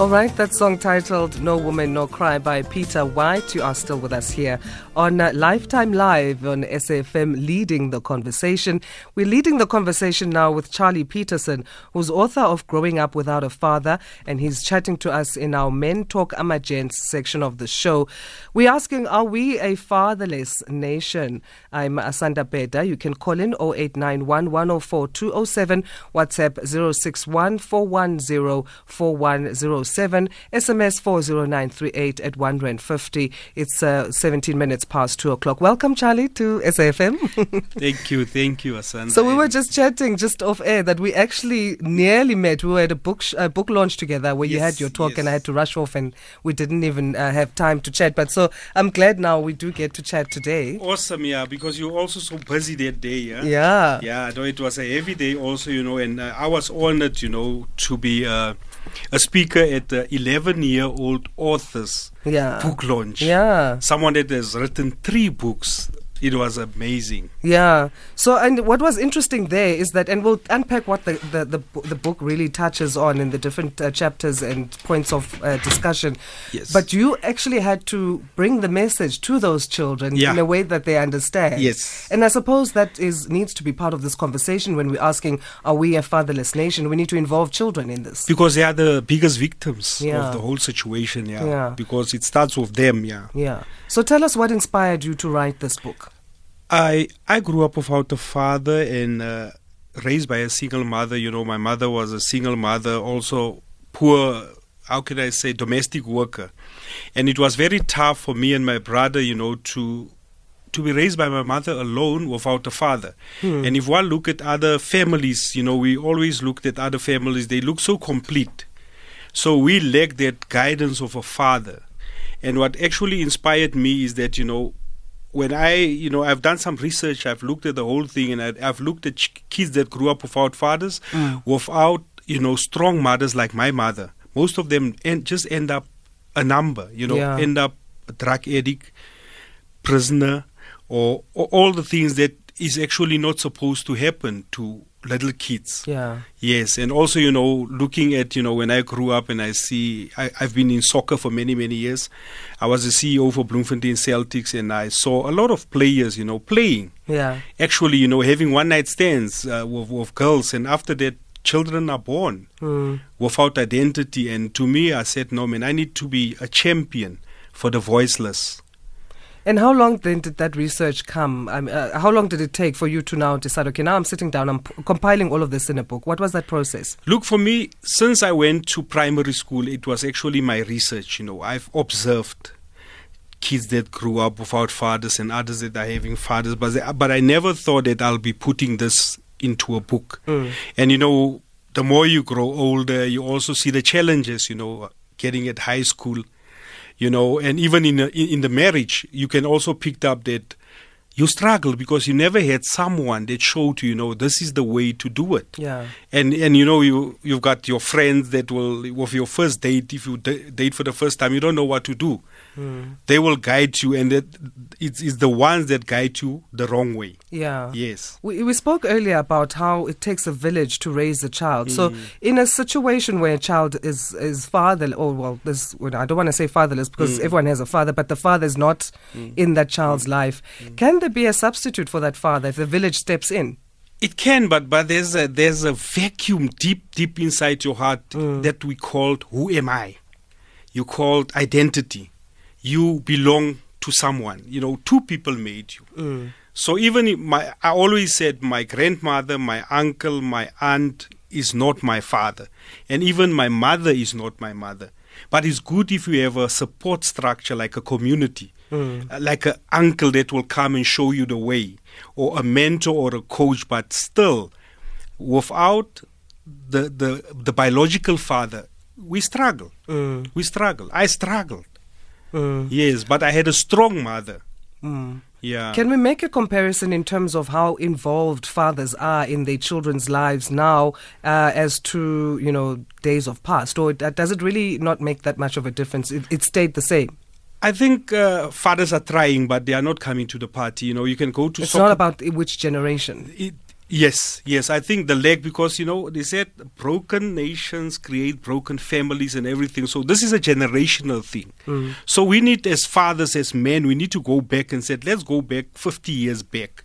All right, that song titled No Woman, No Cry by Peter White. You are still with us here on Lifetime Live on SAFM, leading the conversation. We're leading the conversation now with Charlie Peterson, who's author of Growing Up Without a Father, and he's chatting to us in our Men Talk Amagents section of the show. We're asking, are we a fatherless nation? I'm Asanda Beda. You can call in 0891 104 207, WhatsApp 061 410 4107, SMS 40938 at 150. It's uh, 17 minutes past 2 o'clock. Welcome, Charlie, to SAFM. thank you, thank you, Asanda. So we were just chatting just off air that we actually nearly met. We were at a book sh- uh, book launch together where yes, you had your talk yes. and I had to rush off and we didn't even uh, have time to chat. But so I'm glad now we do get to chat today. Awesome, yeah, because you were also so busy that day, yeah? Yeah. Yeah, though it was a heavy day also, you know, and uh, I was honored, you know, to be uh, a speaker at the 11 year old authors yeah. book launch. Yeah. Someone that has written three books it was amazing. Yeah. So, and what was interesting there is that, and we'll unpack what the the, the, the book really touches on in the different uh, chapters and points of uh, discussion. Yes. But you actually had to bring the message to those children yeah. in a way that they understand. Yes. And I suppose that is needs to be part of this conversation when we're asking, are we a fatherless nation? We need to involve children in this because they are the biggest victims yeah. of the whole situation. Yeah. yeah. Because it starts with them. Yeah. Yeah. So tell us what inspired you to write this book. I I grew up without a father and uh, raised by a single mother. You know, my mother was a single mother, also poor. How can I say domestic worker, and it was very tough for me and my brother. You know, to to be raised by my mother alone without a father. Hmm. And if one look at other families, you know, we always looked at other families. They look so complete. So we lack that guidance of a father. And what actually inspired me is that you know when I, you know, I've done some research, I've looked at the whole thing, and I, have looked at ch- kids that grew up without fathers, mm. without, you know, strong mothers like my mother. Most of them end, just end up a number, you know, yeah. end up a drug addict, prisoner, or, or all the things that is actually not supposed to happen to little kids. Yeah. Yes, and also you know looking at you know when I grew up and I see I, have been in soccer for many many years. I was the CEO for Bloemfontein Celtics and I saw a lot of players you know playing. Yeah. Actually, you know having one night stands uh, with, with girls and after that children are born mm. without identity and to me I said no man I need to be a champion for the voiceless. And how long then did that research come? Um, uh, how long did it take for you to now decide, okay, now I'm sitting down, I'm p- compiling all of this in a book? What was that process? Look, for me, since I went to primary school, it was actually my research. You know, I've observed kids that grew up without fathers and others that are having fathers, but, they, but I never thought that I'll be putting this into a book. Mm. And, you know, the more you grow older, you also see the challenges, you know, getting at high school you know, and even in, a, in the marriage, you can also pick up that you struggle because you never had someone that showed you, you know, this is the way to do it. Yeah. And and you know, you you've got your friends that will, with your first date, if you date for the first time, you don't know what to do. Mm. They will guide you, and it, it's, it's the ones that guide you the wrong way. Yeah. Yes. We, we spoke earlier about how it takes a village to raise a child. Mm. So, in a situation where a child is is father, or well, this I don't want to say fatherless because Mm. everyone has a father, but the father is not Mm. in that child's life. Can there be a substitute for that father if the village steps in? It can, but but there's a there's a vacuum deep deep inside your heart Mm. that we called who am I? You called identity. You belong to someone. You know, two people made you. Mm. So even my I always said my grandmother, my uncle, my aunt is not my father, and even my mother is not my mother. But it's good if you have a support structure like a community, Mm. uh, like an uncle that will come and show you the way, or a mentor or a coach. But still, without the the, the biological father, we struggle. Mm. We struggle. I struggled. Mm. Yes, but I had a strong mother. Mm. Yeah. Can we make a comparison in terms of how involved fathers are in their children's lives now, uh, as to you know days of past, or does it really not make that much of a difference? It, it stayed the same. I think uh, fathers are trying, but they are not coming to the party. You know, you can go to It's soccer. not about which generation. it, Yes, yes. I think the leg because you know they said broken nations create broken families and everything. So this is a generational thing. Mm. So we need, as fathers, as men, we need to go back and said, let's go back 50 years back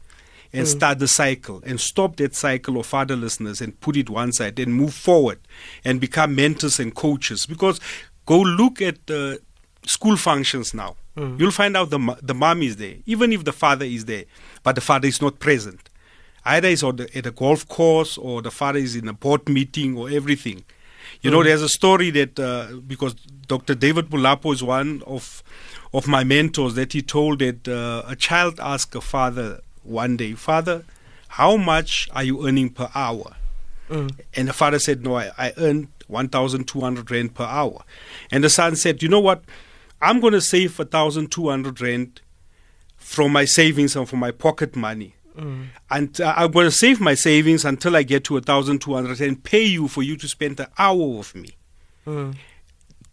and Mm. start the cycle and stop that cycle of fatherlessness and put it one side and move forward and become mentors and coaches. Because go look at the school functions now. Mm. You'll find out the the mom is there, even if the father is there, but the father is not present. Either he's on the, at a golf course or the father is in a board meeting or everything. You know, there's a story that uh, because Dr. David Mulapo is one of of my mentors that he told that uh, a child asked a father one day, Father, how much are you earning per hour? Mm. And the father said, No, I, I earn 1,200 Rand per hour. And the son said, You know what? I'm going to save 1,200 Rand from my savings and from my pocket money. Mm. And uh, I'm going to save my savings until I get to 1,200 and pay you for you to spend an hour with me. Mm.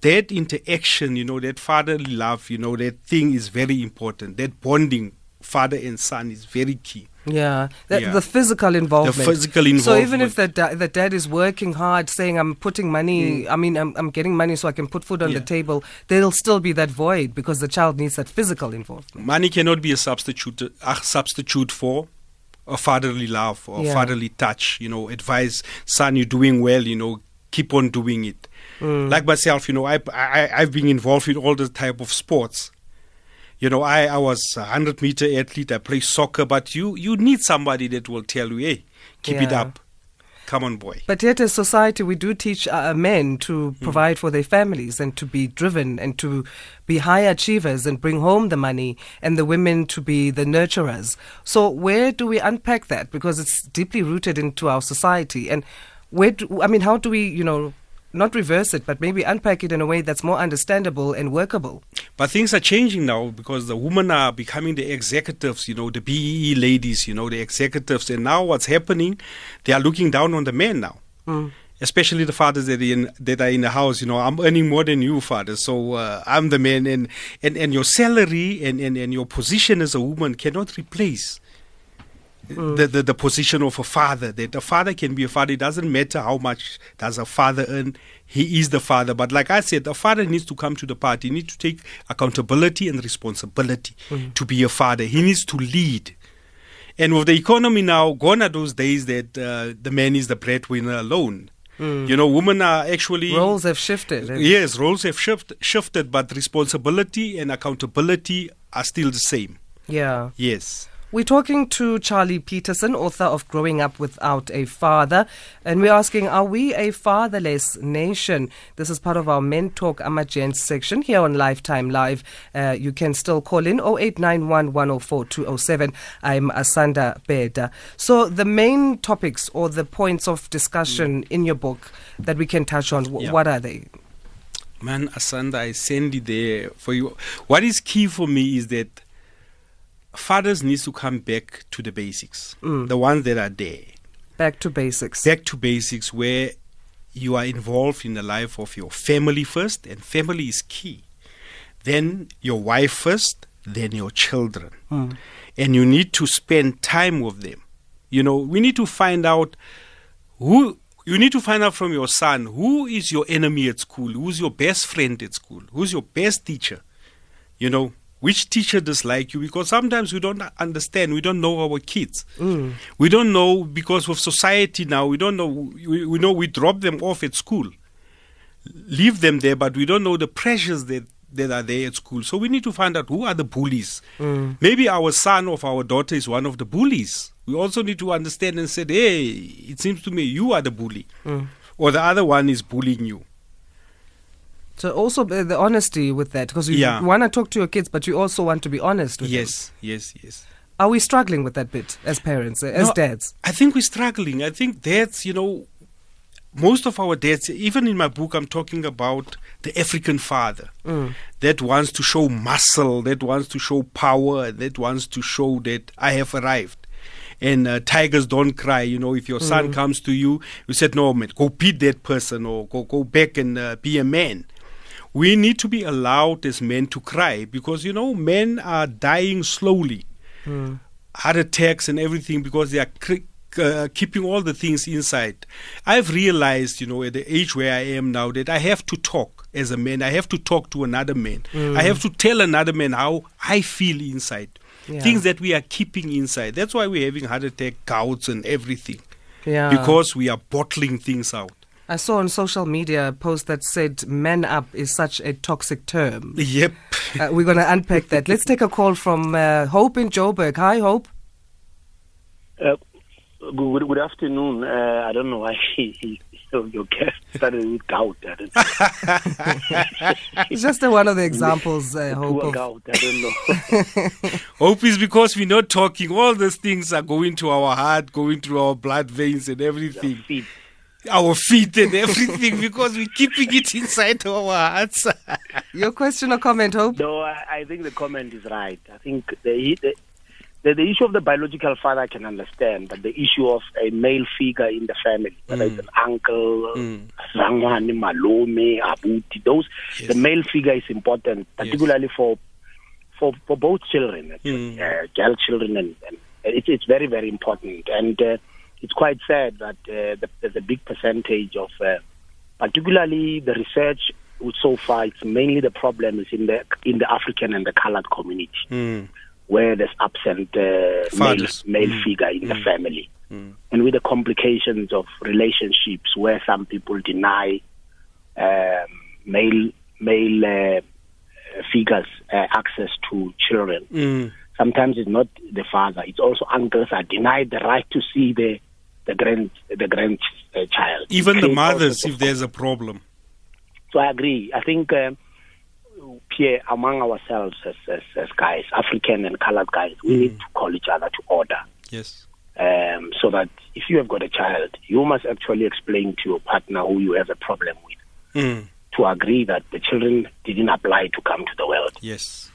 That interaction, you know, that fatherly love, you know, that thing is very important. That bonding, father and son, is very key. Yeah, the, Yeah. the physical involvement. physical So even if the, da- the dad is working hard, saying I'm putting money, I mean I'm, I'm getting money so I can put food on the Mm. Table, there'll still be that void because the child needs that physical involvement. Money cannot be a substitute a substitute for a fatherly love or Yeah. fatherly touch. You know, advise son, you're doing well. You know, keep on doing it. Mm. Like myself, you know, I, I I've been involved in all the type of sports. You know, I, I was a hundred meter athlete. I play soccer, but you you need somebody that will tell you, hey, keep it up. Come on, boy. But yet, as society, we do teach uh, men to Hmm. provide for their families and to be driven and to be high achievers and bring home the money, and the women to be the nurturers. So, where do we unpack that? Because it's deeply rooted into our society. And where, do, I mean, how do we, you know, not reverse it, but maybe unpack it in a way that's more understandable and workable? But things are changing now because the women are becoming the executives, you know, the BEE ladies, you know, the executives. And now what's happening, they are looking down on the men now. Mm. Especially the fathers that are, in, that are in the house, you know, I'm earning more than you, father. So uh, I'm the man. And, and, and your salary and, and, and your position as a woman cannot replace Mm. the, the, the position of a father. That a father can be a father. It doesn't matter how much does a father earn. He is the father. But like I said, the father needs to come to the party. He needs to take accountability and responsibility mm. to be a father. He needs to lead. And with the economy now, gone are those days that uh, the man is the breadwinner alone. Mm. You know, women are actually Roles have shifted. Yes, roles have shift, shifted, but responsibility and accountability are still the same. Yeah. Yes. We're talking to Charlie Peterson, author of Growing Up Without a Father, and we're asking, are we a fatherless nation? This is part of our Men Talk Amagents section here on Lifetime Live. Uh, you can still call in 0891 104 207. I'm Asanda Beda. So, the main topics or the points of discussion in your book that we can touch on, wh- Yeah. what are they? Man, Asanda, I send it there for you. What is key for me is that fathers needs to come back to the basics, Mm. the ones that are there. Back to basics. Back to basics where you are involved in the life of your family first, and family is key. Then your wife first, then your children. Mm. And you need to spend time with them. You know, we need to find out who you need to find out from your son who is your enemy at school, who's your best friend at school, who's your best teacher. You know, which teacher dislike you because sometimes we don't understand, we don't know our kids. Mm. We don't know because of society now, we don't know we, we know we drop them off at school. Leave them there, but we don't know the pressures that that are there at school. So we need to find out who are the bullies. Mm. Maybe our son or our daughter is one of the bullies. We also need to understand and say, hey, it seems to me you are the bully. Mm. Or the other one is bullying you. So also uh, the honesty with that, because you Yeah. want to talk to your kids, but you also want to be honest with them. Yes, yes, yes. Are we struggling with that bit as parents, uh, as No, dads? I think we're struggling. I think dads, you know, most of our dads, even in my book, I'm talking about the African father Mm. that wants to show muscle, that wants to show power, that wants to show that I have arrived. And uh, tigers don't cry. You know, if your son comes to you, you said, "No, man, go beat that person, or go go back and uh, be a man." We need to be allowed as men to cry because you know men are dying slowly Mm. heart attacks and everything because they are cr- uh, keeping all the things inside. I've realized, you know, at the age where I am now, that I have to talk as a man. I have to talk to another man. Mm. I have to tell another man how I feel inside. Yeah. Things that we are keeping inside. That's why we're having heart attack, gouts, and everything. Yeah. Because we are bottling things out. I saw on social media a post that said "men up" is such a toxic term. Yep. Uh, we're going to unpack that. Let's take a call from uh, Hope in Joburg. Hi, Hope. Uh, good, good afternoon. Uh, I don't know why he, he, your guest started with gout. I don't It's just uh, one of the examples, uh, Hope. Of, gout. I don't know. Hope is because we're not talking. All these things are going to our heart, going through our blood veins and everything. Feet. Our feet and everything because we're keeping it inside our hearts. your question or comment, Hope? No, I, I think the comment is right. I think the, the the, the issue of the biological father I can understand, but the issue of a male figure in the family, whether it's an uncle, Mm. Zangwane, Malome, Abuti, those Yes. the male figure is important, particularly for for for both children, actually, Mm. uh, girl children, and, and it's it's very very important, and uh, it's quite sad that uh, there's a big percentage of, uh, particularly the research which so far it's mainly the problem is in the in the African and the colored community Mm. where there's absent uh, male, male Mm. figure in the Mm. family. Mm. And with the complications of relationships where some people deny um, male male uh, figures uh, access to children. Mm. Sometimes it's not the father; it's also uncles are denied the right to see the the grand the grandchild. Even the mothers, if there's a problem. so I agree. I think, um, Pierre, among ourselves as, as, as guys, African and colored guys, we need to call each other to order. Yes. Um, so that if you have got a child, you must actually explain to your partner who you have a problem with Mm. to agree that the children didn't apply to come to the world. Yes.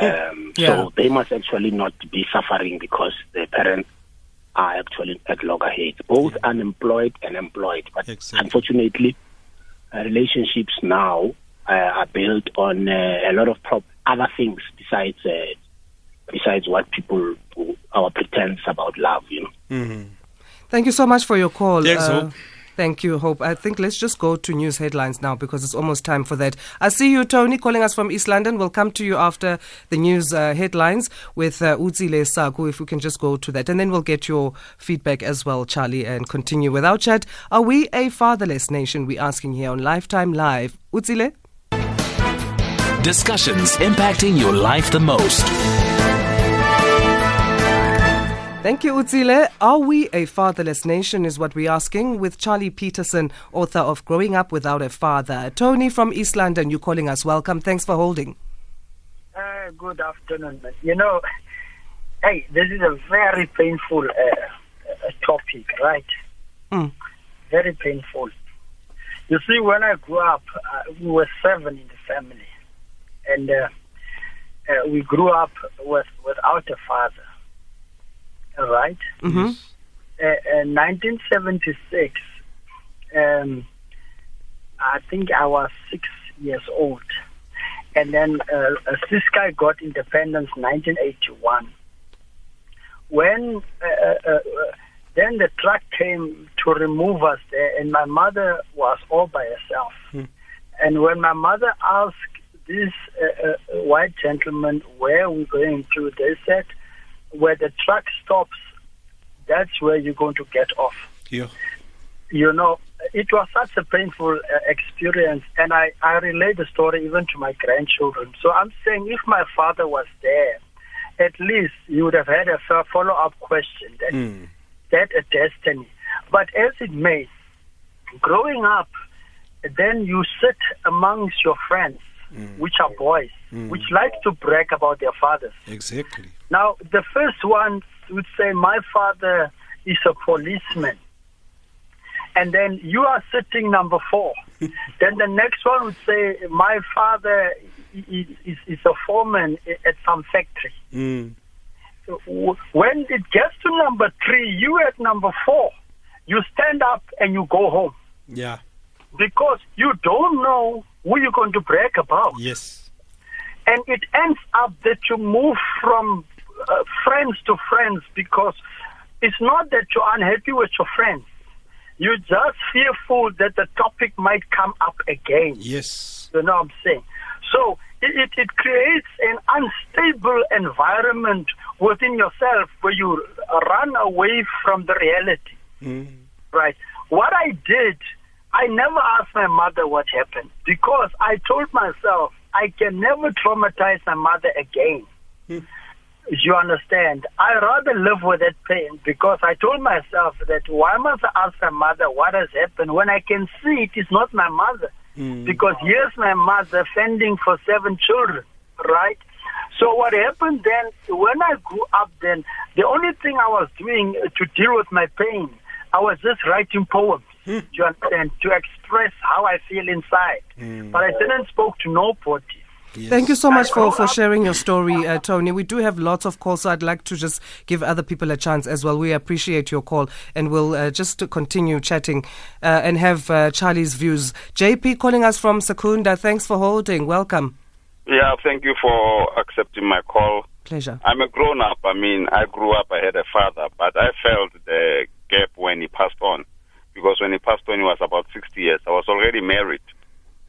Um, Yeah. So they must actually not be suffering because the parents are actually at loggerheads, both unemployed and employed. But Exactly. unfortunately, uh, relationships now uh, are built on uh, a lot of prop- other things besides uh, besides what people our pretense about love. You know. Mm. Thank you so much for your call. Thanks, Hope. Thank you, Hope. I think let's just go to news headlines now because it's almost time for that. I see you, Tony, calling us from East London. We'll come to you after the news uh, headlines with uh, Uzile Saku, if we can just go to that. And then we'll get your feedback as well, Charlie, and continue with our chat. Are we a fatherless nation? We're asking here on Lifetime Live. Uzile? Discussions impacting your life the most. Thank you, Utsile. Are we a fatherless nation? Is what we're asking with Charlie Peterson, author of Growing Up Without a Father. Tony from East London, you calling us. Welcome. Thanks for holding. Uh, good afternoon. You know, hey, this is a very painful uh, uh, topic, right? Mm. Very painful. You see, when I grew up, uh, we were seven in the family, and uh, uh, we grew up with without a father. Right. hmm Uh, in 1976, um, I think I was six years old. And then uh, guy got independence 1981. When uh, uh, uh, then the truck came to remove us there, and my mother was all by herself. And when my mother asked this uh, uh, white gentleman where we're going to, they said, where the truck stops, that's where you're going to get off Yeah. you know, it was such a painful uh, experience, and I, I relate the story even to my grandchildren. So I'm saying if my father was there, at least you would have had a follow up question that, Mm. that a destiny. But as it may, growing up, then you sit amongst your friends, which are boys, which like to brag about their fathers. Exactly. Now, the first one would say, My father is a policeman. And then you are sitting number four. then the next one would say, My father is, is, is a foreman at some factory. Mm. When it gets to number three, you at number four, you stand up and you go home Yeah. because you don't know who you're going to brag about Yes. And it ends up that you move from uh, friends to friends because it's not that you're unhappy with your friends. You're just fearful that the topic might come up again. Yes. You know what I'm saying? So it, it, creates an unstable environment within yourself where you run away from the reality. Mm. Right. What I did, I never asked my mother what happened because I told myself I can never traumatize my mother again. Hmm. You understand? I rather live with that pain because I told myself that why must I ask my mother what has happened when I can see it is not my mother? Hmm. Because here's my mother fending for seven children, right? So what happened then, when I grew up then, the only thing I was doing to deal with my pain, I was just writing poems, do you understand, to express how I feel inside. But I didn't spoke to nobody. Thank you so much for, for sharing your story, uh, Tony. We do have lots of calls, so I'd like to just give other people a chance as well. We appreciate your call, and we'll uh, just to continue chatting uh, and have uh, Charlie's views. JP calling us from Secunda. Thanks for holding. Welcome. Yeah, thank you for accepting my call. Pleasure. I'm a grown up. I mean, I grew up, I had a father, but I felt the gap when he passed on. Because when he passed on, he was about 60 years. I was already married.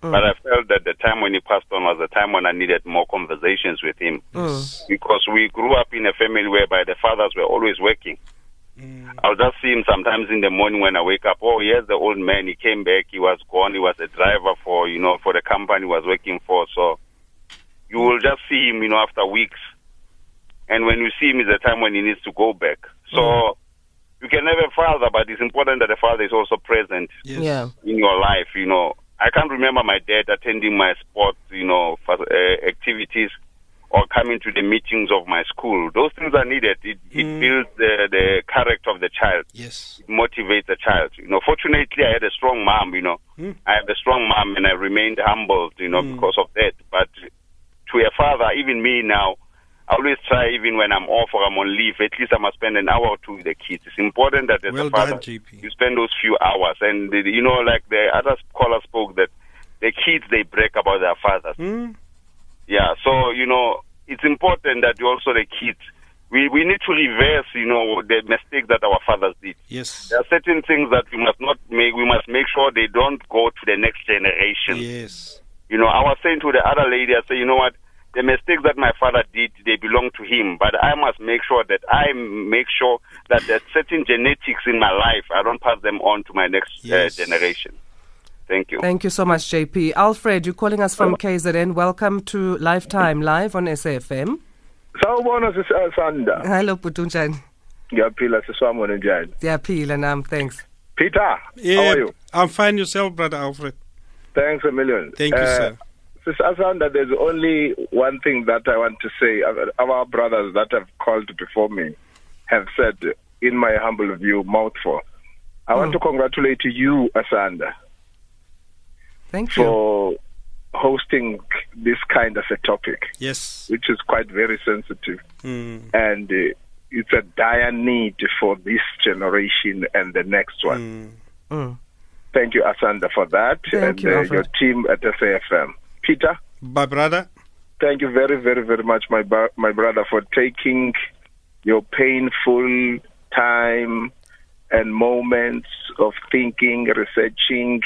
Mm. But I felt that the time when he passed on was the time when I needed more conversations with him. Mm. Because we grew up in a family whereby the fathers were always working. Mm. I'll just see him sometimes in the morning when I wake up. Oh, here's the old man. He came back. He was gone. He was a driver for, you know, for the company he was working for. So you will just see him, you know, after weeks. And when you see him is the time when he needs to go back. So you can have a father, but it's important that the father is also present Yes. Yeah. in your life. You know, I can't remember my dad attending my sports, you know, for, uh, activities or coming to the meetings of my school. Those things are needed. It, it mm. builds the, the character of the child Yes. It motivates the child. You know, fortunately, I had a strong mom. You know, hmm. I have a strong mom, and I remained humbled. You know, hmm. because of that. But to a father, even me now, I always try, even when I'm off or I'm on leave, at least I must spend an hour or two with the kids. It's important that as Well a father, done, you spend those few hours. And the- you know, like the other caller spoke that the kids they break about their fathers. Mm. Yeah, so you know, it's important that you also the kids. We we need to reverse, you know, the mistakes that our fathers did. Yes. There are certain things that we must not make. We must make sure they don't go to the next generation. Yes. You know, I was saying to the other lady, I say, you know what? The mistakes that my father did, they belong to him. But I must make sure that I make sure that there's certain genetics in my life, I don't pass them on to my next Yes. uh, generation. Thank you. Thank you so much, JP. Alfred, you're calling us from KZN. Welcome to Lifetime Live on SAFM. sawubona sisanda Hello, Putunjani. ngiyaphila siswamona njani Diapila Nam, thanks. peter how Yeah, are you I'm fine yourself, brother Alfred. thanks a million Thank you, Uh, sir. Sis Asanda, there's only one thing that I want to say. Uh, Our brothers that have called before me have said, in my humble view, mouthful. I want to congratulate you, Asanda, Thank you. for hosting this kind of a topic, Yes. which is quite very sensitive. Mm. And uh, it's a dire need for this generation and the next one. Mm. Mm. Thank you, Asanda, for that, Thank and you, uh, your team at SAFM. Peter, My brother. thank you very, very, very much, my bro- my brother, for taking your painful time and moments of thinking, researching,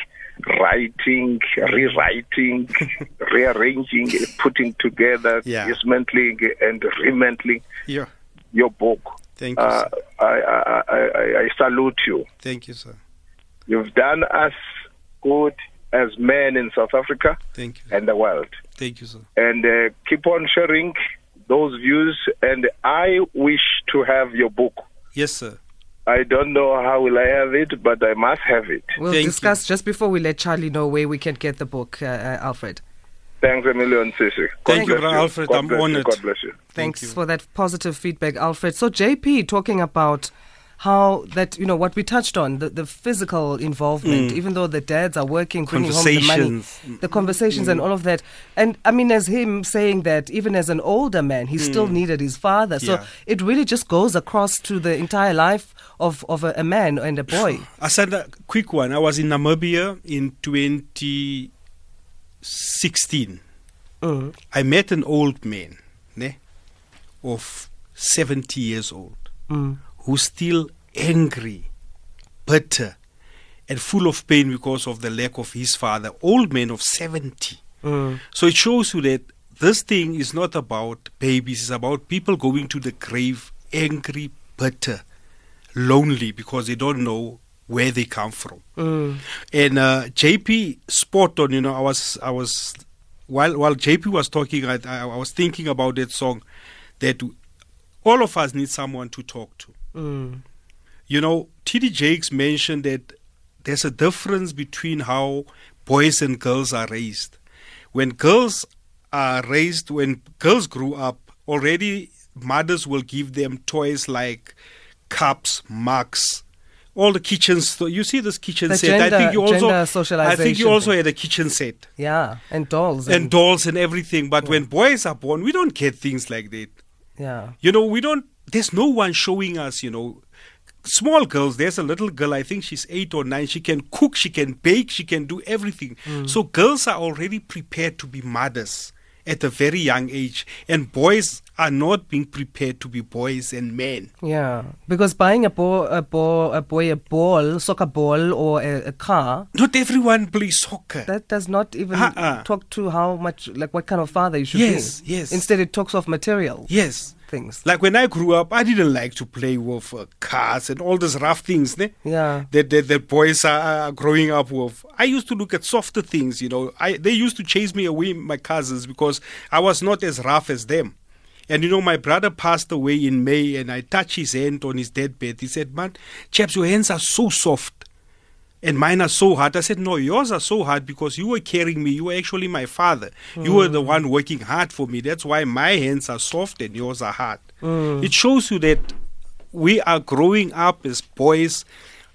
writing, rewriting, rearranging, putting together, Yeah. dismantling, and remantling Yeah. your book. Thank you, Uh, I, I, I, I salute you. Thank you, sir. You've done us good as men in South Africa Thank you. and the world. Thank you, sir. And uh, keep on sharing those views. And I wish to have your book. Yes, sir. I don't know how will I have it, but I must have it. We'll Thank discuss just before we let Charlie know where we can get the book, uh, uh, Alfred. Thanks a million, Sissy. Thank you, bless Alfred. God I'm honored. God bless you. Thanks you. for that positive feedback, Alfred. So, JP, talking about how that, you know, what we touched on, the, the physical involvement, even though the dads are working, bringing home the money, Conversations. the conversations and all of that. And I mean, as him saying that, even as an older man, he still needed his father. So, Yeah. it really just goes across to the entire life of, of a, a man and a boy. I said a quick one. I was in Namibia in 2016. Mm. I met an old man, ne, of 70 years old, Mm. Who still angry, bitter, and full of pain because of the lack of his father. Old man of 70. So it shows you that this thing is not about babies, it's about people going to the grave angry, bitter, lonely because they don't know where they come from. And uh, JP spot on, you know, I was I was while while JP was talking, I, I was thinking about that song that all of us need someone to talk to. Mm. You know, TD Jakes mentioned that there's a difference between how boys and girls are raised. When girls are raised, when girls grew up, already mothers will give them toys like cups, mugs, all the kitchen. sto- you see this kitchen The set. I think you also. gender I think you also had a kitchen set Yeah, and dolls. and dolls and everything. But when boys are born, we don't get things like that. yeah. You know, we don't. There's no one showing us. You know, small girls. There's a little girl. I think she's eight or nine. She can cook. She can bake. She can do everything. Mm. So girls are already prepared to be mothers at a very young age, and boys are not being prepared to be boys and men. Yeah, because buying a, bo- a, bo- a boy a ball, soccer ball, or a, a car, Not everyone plays soccer. that does not even Uh-uh. talk to how much, like what kind of father you should Yes, be. yes. Instead, it talks of material yes. Things. Like when I grew up, I didn't like to play with uh, cars and all these rough things. Ne? Yeah. that, that, that boys are, growing up with. I used to look at softer things, you know. I they used to chase me away, my cousins, because I was not as rough as them. And you know, my brother passed away in May, and I touched his hand on his deathbed. He said, "Man, chaps, your hands are so soft." And mine are so hard. I said, No, yours are so hard because you were carrying me. You were actually my father. You were the mm. one working hard for me. That's why my hands are soft and yours are hard. Mm. It shows you that we are growing up as boys,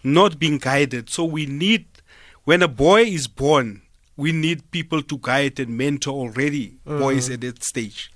not being guided. So we need, when a boy is born, we need people to guide and mentor already boys mm-hmm. at that stage.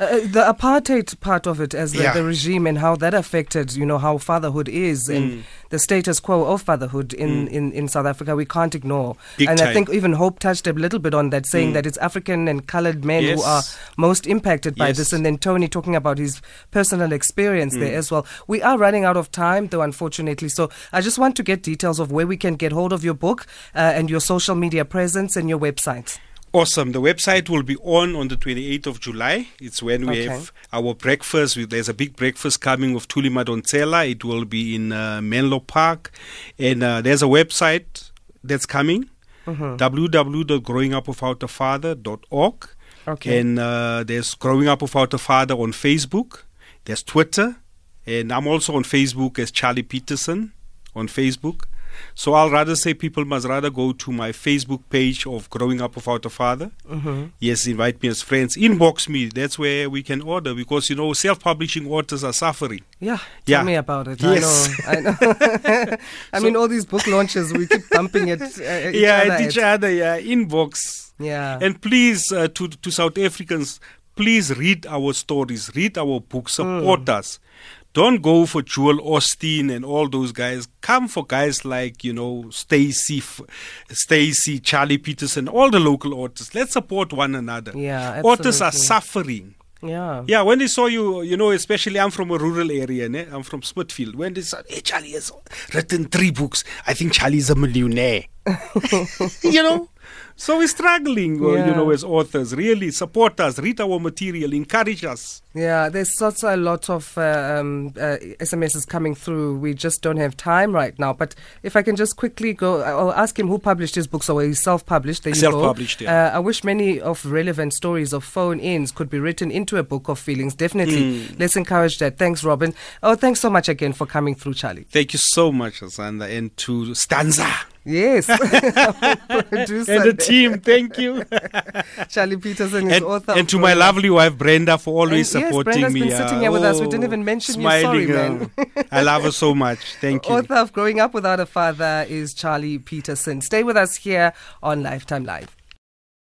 Uh, the apartheid part of it, as the, Yeah. the regime and how that affected, you know, how fatherhood is Mm. and the status quo of fatherhood in, in, in South Africa, we can't ignore. Big and I think even Hope touched a little bit on that, saying that it's African and colored men who are most impacted by Yes. this. And then Tony talking about his personal experience Mm. there as well. We are running out of time, though, unfortunately. So I just want to get details of where we can get hold of your book uh, and your social media presence and your website. Awesome. The website will be on on the 28th of July. It's when we Okay. have our breakfast. There's a big breakfast coming with Thuli Madonsela. It will be in uh, Menlo Park. And uh, there's a website that's coming Mm-hmm. www.growingupwithoutafather.org. Okay. And uh, there's Growing Up Without a Father on Facebook. There's Twitter. And I'm also on Facebook as Charlie Peterson on Facebook. So I'll rather say people must rather go to my Facebook page of Growing Up Without a Father. Mm-hmm. Yes, invite me as friends. Inbox me. That's where we can order because you know self-publishing authors are suffering. Yeah, tell Yeah. me about it. Yes. I know. I know. I mean, all these book launches, we keep bumping at uh, yeah, other. at each at- other. Yeah, inbox. yeah. And please, uh, to to South Africans, please read our stories, read our books, support us. Don't go for Joel Osteen and all those guys. Come for guys like you know Stacy, Stacy, Charlie Peterson, all the local authors. Let's support one another. Yeah, authors are suffering. yeah. Yeah, when they saw you, you know, especially I'm from a rural area, ne? I'm from Smithfield. When they said, hey, Charlie has written three books, I think Charlie's a millionaire. you know? So we're struggling, uh, Yeah. you know, as authors. Really support us, read our material, encourage us. Yeah, there's such a lot of uh, um, uh, SMSs coming through. We just don't have time right now. But if I can just quickly go, I'll ask him who published his book. So he's self-published. There. Self-published, yeah. Uh, I wish many of relevant stories of phone-ins could be written into a book of feelings. Definitely, Hmm. let's encourage that. Thanks, Robin. Oh, thanks so much again for coming through, Charlie. Thank you so much, Asanda, and to Stanza Yes, Producer and the team. Thank you. Charlie Peterson is and, author. and to my lovely wife, Brenda, for always And yes, supporting Brenda's me. been sitting here with us. We oh, didn't even mention you. Sorry, smiling, man. uh, I love her so much. Thank you. Author of Growing Up Without a Father is Charlie Peterson. Stay with us here on Lifetime Live.